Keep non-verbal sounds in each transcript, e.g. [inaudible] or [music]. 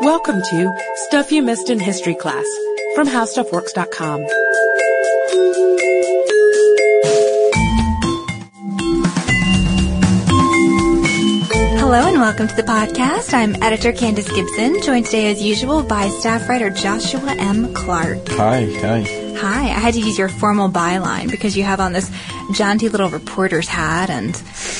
Welcome to Stuff You Missed in History Class from HowStuffWorks.com. Hello and welcome to the podcast. I'm editor Candace Gibson, joined today as usual by staff writer Joshua M. Clark. Hi, hi. Hi, I had to use your formal byline because you have on this jaunty little reporter's hat and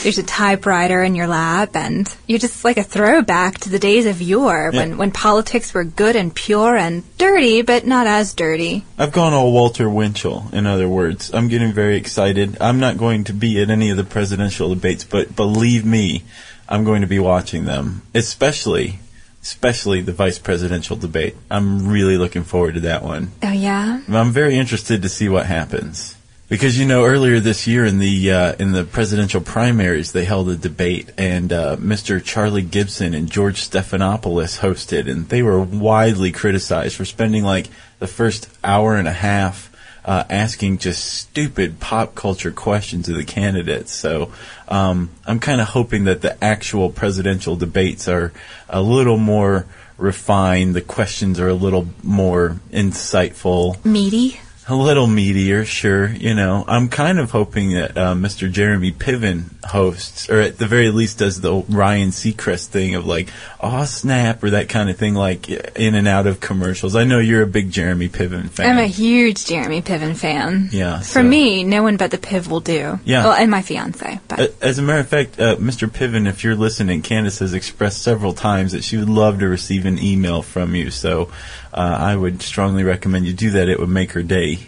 there's a typewriter in your lap and you're just like a throwback to the days of yore Yeah. when, when politics were good and pure and dirty, but not as dirty. I've gone all Walter Winchell, in other words. I'm getting very excited. I'm not going to be at any of the presidential debates, but believe me, I'm going to be watching them, especially especially the vice presidential debate. I'm really looking forward to that one. Oh yeah? I'm very interested to see what happens. Because you know, earlier this year in the uh, in the presidential primaries, they held a debate, and uh, Mr. Charlie Gibson and George Stephanopoulos hosted, and they were widely criticized for spending like the first hour and a half uh, asking just stupid pop culture questions of the candidates. So um, I'm kind of hoping that the actual presidential debates are a little more refined. The questions are a little more insightful Meaty? A little meatier, sure. You know, I'm kind of hoping that uh, Mr. Jeremy Piven hosts, or at the very least does the Ryan Seacrest thing of like, oh snap, or that kind of thing, like in and out of commercials. I know you're a big Jeremy Piven fan. I'm a huge Jeremy Piven fan. Yeah, For me, no one but the Piv will do. Yeah. Well, and my fiance. But As a matter of fact, uh, Mr. Piven, if you're listening, Candace has expressed several times that she would love to receive an email from you. So uh, I would strongly recommend you do that. It would make her day.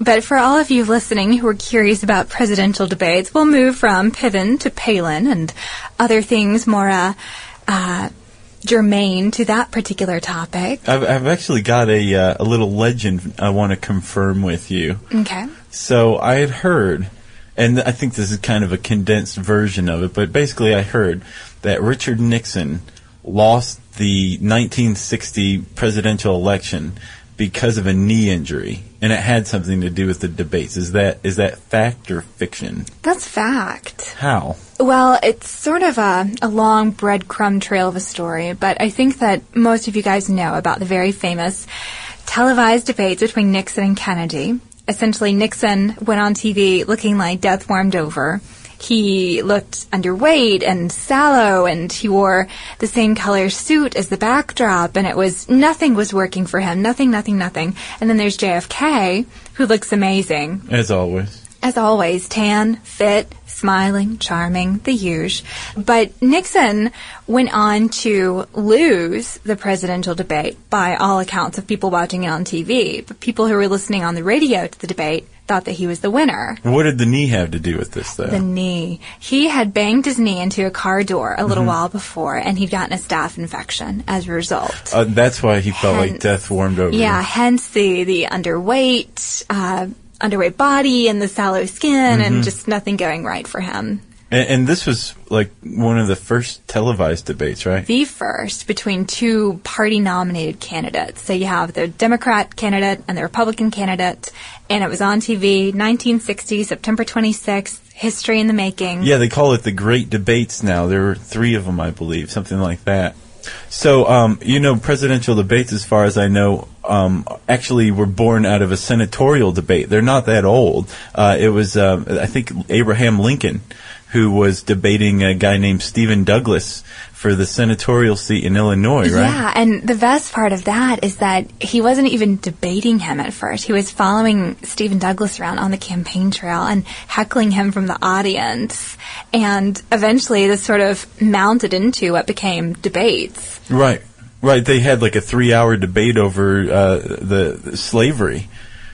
But for all of you listening who are curious about presidential debates, we'll move from Piven to Palin and other things more uh, uh, germane to that particular topic. I've, I've actually got a, uh, a little legend I want to confirm with you. Okay. So I had heard, and I think this is kind of a condensed version of it, but basically I heard that Richard Nixon lost the 1960 presidential election because of a knee injury, and it had something to do with the debates. Is that is that fact or fiction? That's fact. How? Well, it's sort of a, a long breadcrumb trail of a story, but I think that most of you guys know about the very famous televised debates between Nixon and Kennedy. Essentially, Nixon went on TV looking like death warmed over. He looked underweight and sallow, and he wore the same color suit as the backdrop, and it was nothing was working for him. Nothing, nothing, nothing. And then there's JFK, who looks amazing. As always. As always, tan, fit, smiling, charming, the huge. But Nixon went on to lose the presidential debate by all accounts of people watching it on TV. But people who were listening on the radio to the debate thought that he was the winner. What did the knee have to do with this, though? The knee. He had banged his knee into a car door a little while before, and he'd gotten a staph infection as a result. uh, that's why he felt like death warmed over. Yeah, hence the the underweight, uh, underweight body and the sallow skin, Mm-hmm. and just nothing going right for him. And, and this was like one of the first televised debates, right? The first between two party nominated candidates. So you have the Democrat candidate and the Republican candidate, and it was on TV, 1960, September 26th. History in the making. Yeah, they call it the Great Debates now. There were three of them, I believe, something like that. So, um, you know, presidential debates, as far as I know, um, actually were born out of a senatorial debate. They're not that old. Uh, it was, um, I think, Abraham Lincoln who was debating a guy named Stephen Douglas for the senatorial seat in Illinois, right? Yeah, and the best part of that is that he wasn't even debating him at first. He was following Stephen Douglas around on the campaign trail and heckling him from the audience. And eventually this sort of mounted into what became debates. Right, right. They had like a three-hour debate over uh, the, the slavery,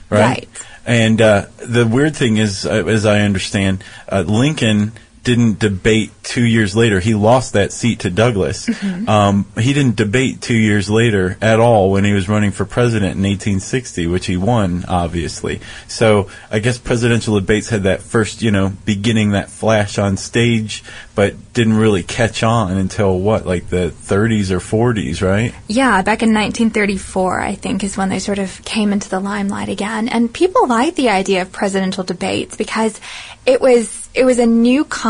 right? Right. And uh, the weird thing is, uh, as I understand, uh, Lincoln didn't debate two years later. He lost that seat to Douglas. Mm-hmm. Um, he didn't debate two years later at all when he was running for president in 1860, which he won, obviously. So I guess presidential debates had that first, you know, beginning that flash on stage, but didn't really catch on until what, like the 30s or 40s, right? Yeah, back in 1934, I think, is when they sort of came into the limelight again. And people liked the idea of presidential debates because it was it was a new concept.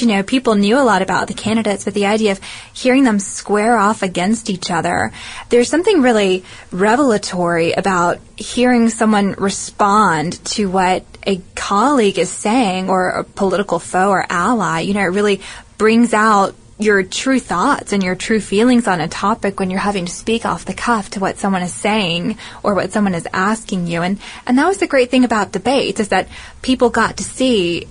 You know, people knew a lot about the candidates, but the idea of hearing them square off against each other, there's something really revelatory about hearing someone respond to what a colleague is saying or a political foe or ally. You know, it really brings out your true thoughts and your true feelings on a topic when you're having to speak off the cuff to what someone is saying or what someone is asking you. And, and that was the great thing about debates is that people got to see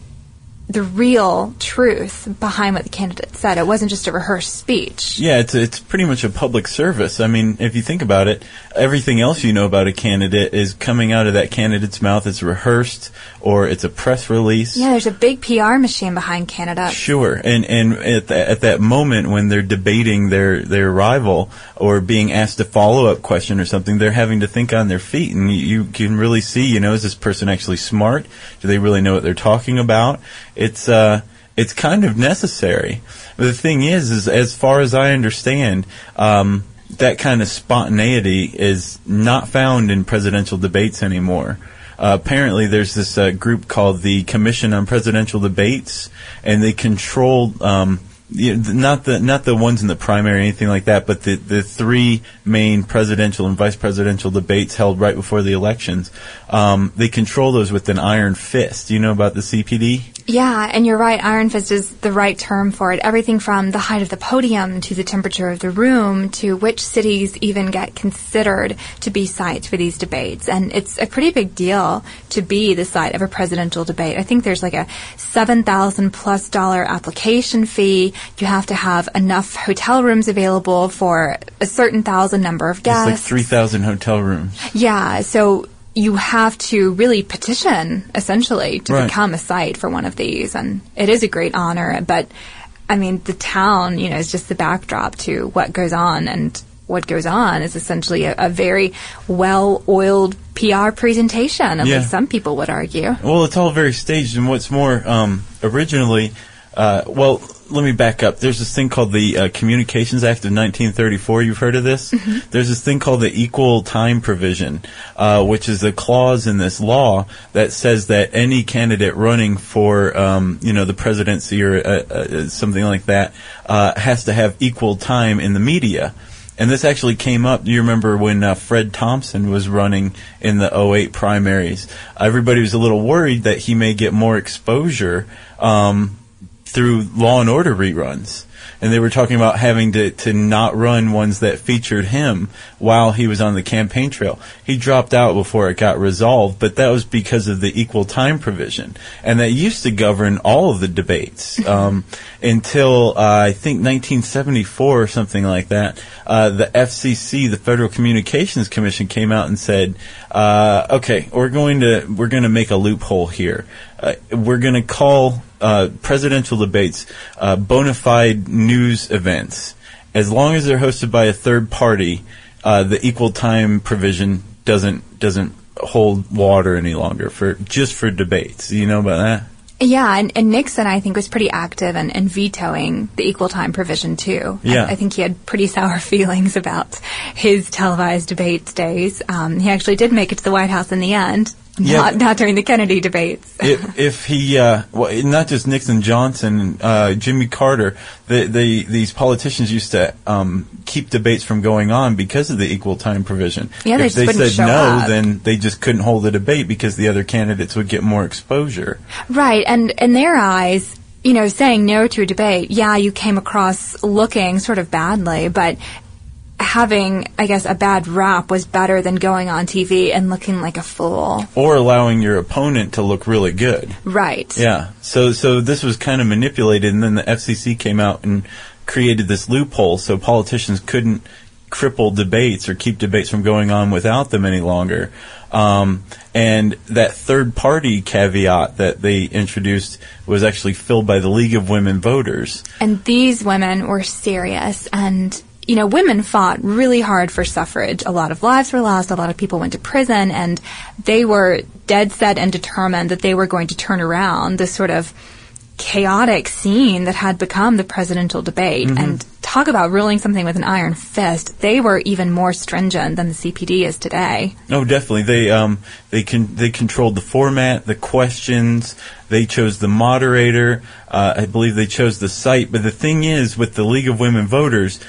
the real truth behind what the candidate said. It wasn't just a rehearsed speech. Yeah, it's it's pretty much a public service. I mean, if you think about it, everything else you know about a candidate is coming out of that candidate's mouth. It's rehearsed or it's a press release. Yeah, there's a big PR machine behind Canada. Sure, and and at, the, at that moment when they're debating their their rival or being asked a follow up question or something, they're having to think on their feet, and you, you can really see, you know, is this person actually smart? Do they really know what they're talking about? It's uh, it's kind of necessary. But the thing is, is as far as I understand, um, that kind of spontaneity is not found in presidential debates anymore. Uh, apparently, there's this uh, group called the Commission on Presidential Debates, and they control um, not the not the ones in the primary or anything like that, but the the three main presidential and vice presidential debates held right before the elections. Um, they control those with an iron fist. Do you know about the CPD? Yeah, and you're right. Iron fist is the right term for it. Everything from the height of the podium to the temperature of the room to which cities even get considered to be sites for these debates. And it's a pretty big deal to be the site of a presidential debate. I think there's like a 7,000 plus dollar application fee. You have to have enough hotel rooms available for a certain thousand number of guests. It's like 3,000 hotel rooms. Yeah, so you have to really petition essentially to Right. become a site for one of these and it is a great honor but i mean the town you know is just the backdrop to what goes on and what goes on is essentially a, a very well oiled pr presentation at Yeah. least some people would argue Well, it's all very staged, and what's more, um, originally, uh, well, let me back up. There's this thing called the uh, Communications Act of 1934. You've heard of this? There's this thing called the Equal Time Provision, uh, which is a clause in this law that says that any candidate running for, um, you know, the presidency or uh, uh, something like that uh, has to have equal time in the media. And this actually came up. You remember when uh, Fred Thompson was running in the 08 primaries? Everybody was a little worried that he may get more exposure um, through Law and Order reruns. And they were talking about having to, to not run ones that featured him while he was on the campaign trail. He dropped out before it got resolved, but that was because of the equal time provision. And that used to govern all of the debates [laughs] um, until uh, I think 1974 or something like that. Uh, the FCC, the Federal Communications Commission, came out and said, uh, "Okay, we're going to we're going to make a loophole here. Uh, we're going to call uh, presidential debates uh, bona fide news events, as long as they're hosted by a third party. Uh, the equal time provision doesn't doesn't hold water any longer for just for debates. You know about that? Yeah, and, and Nixon, I think, was pretty active in, in vetoing the equal time provision, too. Yeah. I, I think he had pretty sour [laughs] feelings about his televised debates days. Um, he actually did make it to the White House in the end, Yeah. not, not during the Kennedy debates. if, [laughs] if he, uh, well, not just Nixon, Johnson, uh, Jimmy Carter, the, the, these politicians used to um, keep debates from going on because of the equal time provision. Yeah, they if just they said no, up. then they just couldn't hold the debate because the other candidates would get more exposure. Right, and in their eyes, you know, saying no to a debate, yeah, you came across looking sort of badly, but having, I guess, a bad rap was better than going on TV and looking like a fool. Or allowing your opponent to look really good. Right. Yeah. So so this was kind of manipulated, and then the FCC came out and created this loophole so politicians couldn't cripple debates or keep debates from going on without them any longer. Um, and that third party caveat that they introduced was actually filled by the League of Women Voters. And these women were serious and you know, women fought really hard for suffrage. A lot of lives were lost, a lot of people went to prison, and they were dead set and determined that they were going to turn around this sort of chaotic scene that had become the presidential debate. Mm-hmm. And talk about ruling something with an iron fist. They were even more stringent than the CPD is today. Oh, definitely. They um they can they controlled the format, the questions. They chose the moderator. Uh, I believe they chose the site. But the thing is, with the League of Women Voters,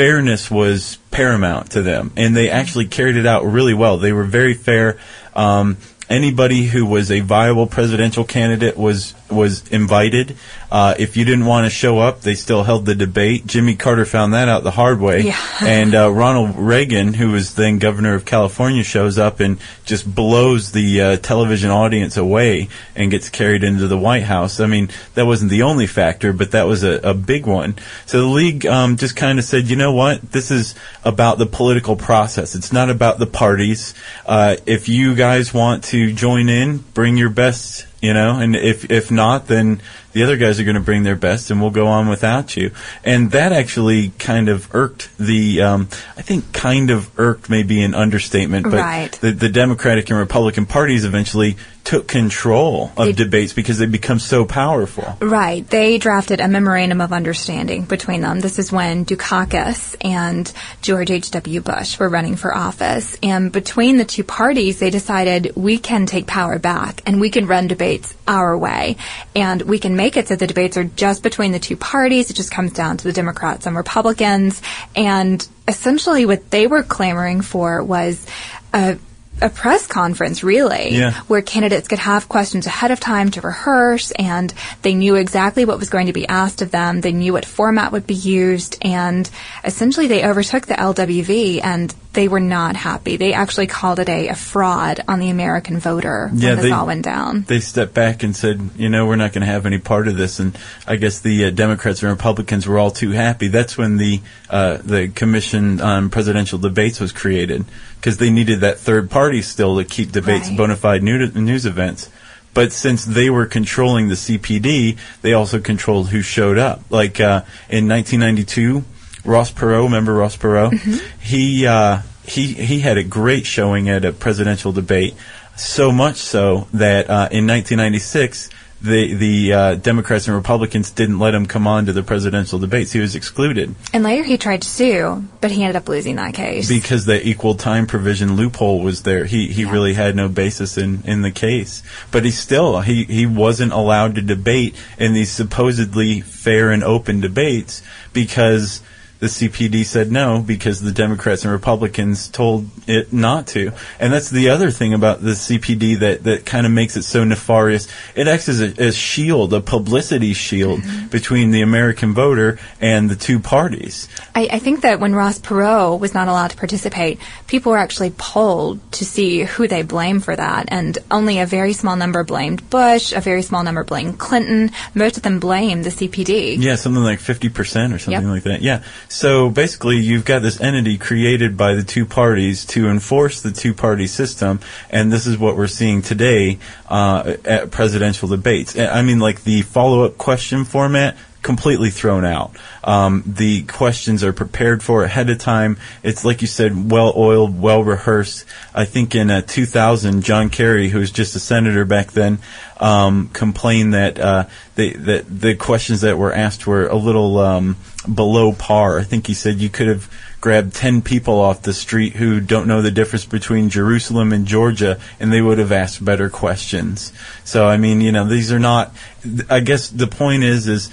fairness was paramount to them, and they actually carried it out really well. They were very fair. Um, anybody who was a viable presidential candidate was was invited. Uh, if you didn't want to show up, they still held the debate. Jimmy Carter found that out the hard way. Yeah. [laughs] and uh, Ronald Reagan, who was then governor of California, shows up and just blows the uh, television audience away and gets carried into the White House. I mean, that wasn't the only factor, but that was a, a big one. So the league um, just kind of said, you know what? This is about the political process. It's not about the parties. Uh, if you guys want to join in, bring your best you know and if if not then the other guys are going to bring their best and we'll go on without you and that actually kind of irked the um, i think kind of irked may be an understatement but Right. the, the democratic and republican parties eventually took control of They- debates because they become so powerful Right. They drafted a memorandum of understanding between them. This is when Dukakis and George H.W. Bush were running for office. And between the two parties, they decided we can take power back and we can run debates our way. And we can make it so the debates are just between the two parties. It just comes down to the Democrats and Republicans. And essentially what they were clamoring for was a a press conference, really, Yeah. where candidates could have questions ahead of time to rehearse, and they knew exactly what was going to be asked of them. They knew what format would be used, and essentially they overtook the LWV, and they were not happy. They actually called it a, a fraud on the American voter when Yeah, this they- all went down. they stepped back and said, you know, we're not going to have any part of this. And I guess the uh, Democrats and Republicans were all too happy. That's when the uh, the Commission on Presidential Debates was created because they needed that third party still to keep debates Right. bona fide news, news events. But since they were controlling the CPD, they also controlled who showed up. Like uh, in 1992, Ross Perot, remember Ross Perot? He uh, he he had a great showing at a presidential debate. So much so that uh, in 1996, the the uh, Democrats and Republicans didn't let him come on to the presidential debates. He was excluded And later he tried to sue, but he ended up losing that case. because the equal time provision loophole was there. He he Yeah. really had no basis in, in the case. But he still he, he wasn't allowed to debate in these supposedly fair and open debates because the CPD said no because the Democrats and Republicans told it not to. And that's the other thing about the CPD that, that kind of makes it so nefarious. It acts as a, a shield, a publicity shield mm-hmm. between the American voter and the two parties. I, I think that when Ross Perot was not allowed to participate, people were actually polled to see who they blame for that, and only a very small number blamed Bush, a very small number blamed Clinton. Most of them blamed the CPD. Yeah, something like 50% or something Yep. like that. Yeah. So basically, you've got this entity created by the two parties to enforce the two party system, and this is what we're seeing today uh, at presidential debates. I mean, like the follow up question format. Completely thrown out. Um, the questions are prepared for ahead of time. It's like you said, well oiled, well rehearsed. I think in uh, 2000, John Kerry, who was just a senator back then, um, complained that uh, the the questions that were asked were a little um, below par. I think he said you could have grabbed 10 people off the street who don't know the difference between Jerusalem and Georgia and they would have asked better questions. So I mean, you know, these are not I guess the point is is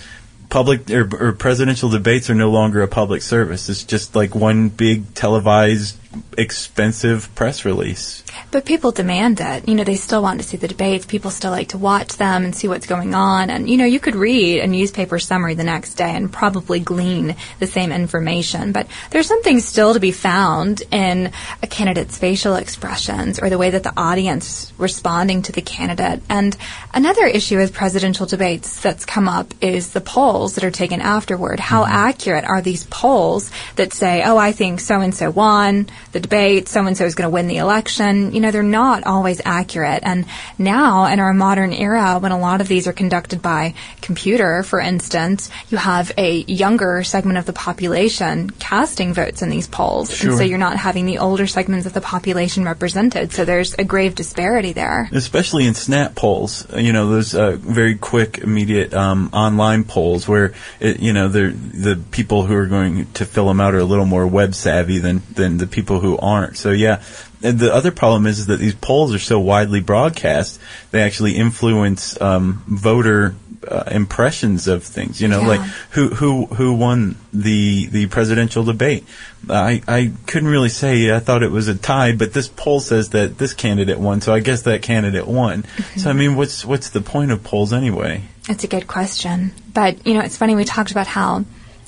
public or, or presidential debates are no longer a public service. It's just like one big televised expensive press release. But people demand it. You know, they still want to see the debates. People still like to watch them and see what's going on. And, you know, you could read a newspaper summary the next day and probably glean the same information. But there's something still to be found in a candidate's facial expressions or the way that the audience is responding to the candidate. And another issue with presidential debates that's come up is the polls that are taken afterward. How mm-hmm. accurate are these polls that say, oh, I think so and so won, the debate, so and so is going to win the election. You know, they're not always accurate. And now in our modern era, when a lot of these are conducted by computer, for instance, you have a younger segment of the population casting votes in these polls. Sure. And so you're not having the older segments of the population represented. So there's a grave disparity there. especially in snap polls you know those uh, very quick immediate um, online polls where it, you know the people who are going to fill them out are a little more web savvy than than the people who aren't so yeah and the other problem is, is that these polls are so widely broadcast they actually influence um, voter uh, impressions of things you know Yeah. like who who who won the the presidential debate I I couldn't really say I thought it was a tie but this poll says that this candidate won so I guess that candidate won so I mean what's what's the point of polls anyway It's a good question. But, you know, it's funny, we talked about how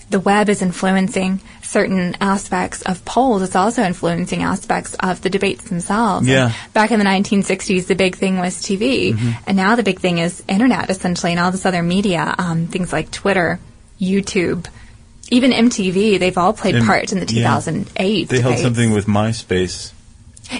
the web is influencing certain aspects of polls. It's also influencing aspects of the debates themselves. Yeah. And back in the 1960s, the big thing was TV. And now the big thing is internet, essentially, and all this other media, um, things like Twitter, YouTube, even MTV. They've all played And- part in the yeah. 2008 they held something with MySpace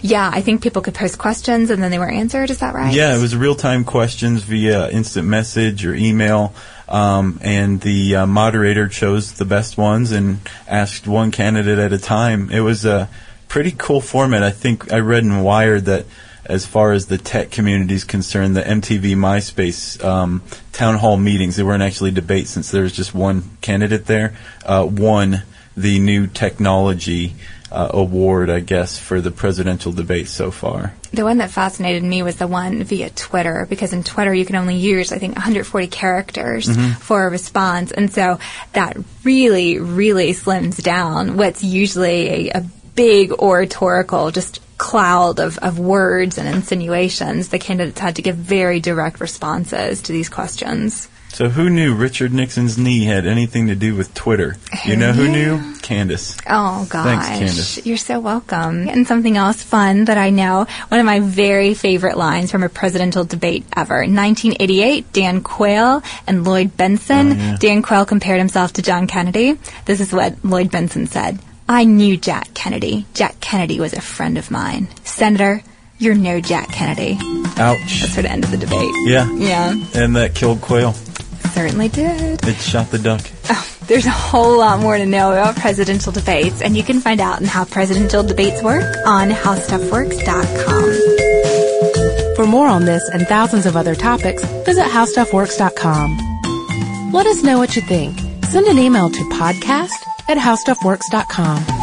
Yeah, I think people could post questions and then they were answered. Is that right? Yeah, it was real time questions via instant message or email. Um, and the uh, moderator chose the best ones and asked one candidate at a time. It was a pretty cool format. I think I read in Wired that as far as the tech community is concerned, the MTV MySpace um, town hall meetings, they weren't actually debates since there was just one candidate there, uh, won the new technology uh, award, I guess, for the presidential debate so far. The one that fascinated me was the one via Twitter, because in Twitter you can only use, I think, 140 characters for a response. And so that really, really slims down what's usually a, a big oratorical, just cloud of, of words and insinuations. The candidates had to give very direct responses to these questions. So who knew Richard Nixon's knee had anything to do with Twitter? You know who knew? Candace. Oh gosh, Thanks, Candace. you're so welcome. And something else fun that I know, one of my very favorite lines from a presidential debate ever. 1988, Dan Quayle and Lloyd Bentsen. Oh, yeah. Dan Quayle compared himself to John Kennedy. This is what Lloyd Bentsen said. I knew Jack Kennedy. Jack Kennedy was a friend of mine. Senator, you're no Jack Kennedy. Ouch. That's sort of end of the debate. Yeah. Yeah, And that killed Quayle. Certainly did. It shot the duck. Oh, there's a whole lot more to know about presidential debates, and you can find out on how presidential debates work on howstuffworks.com. For more on this and thousands of other topics, visit howstuffworks.com. Let us know what you think. Send an email to podcast at howstuffworks.com.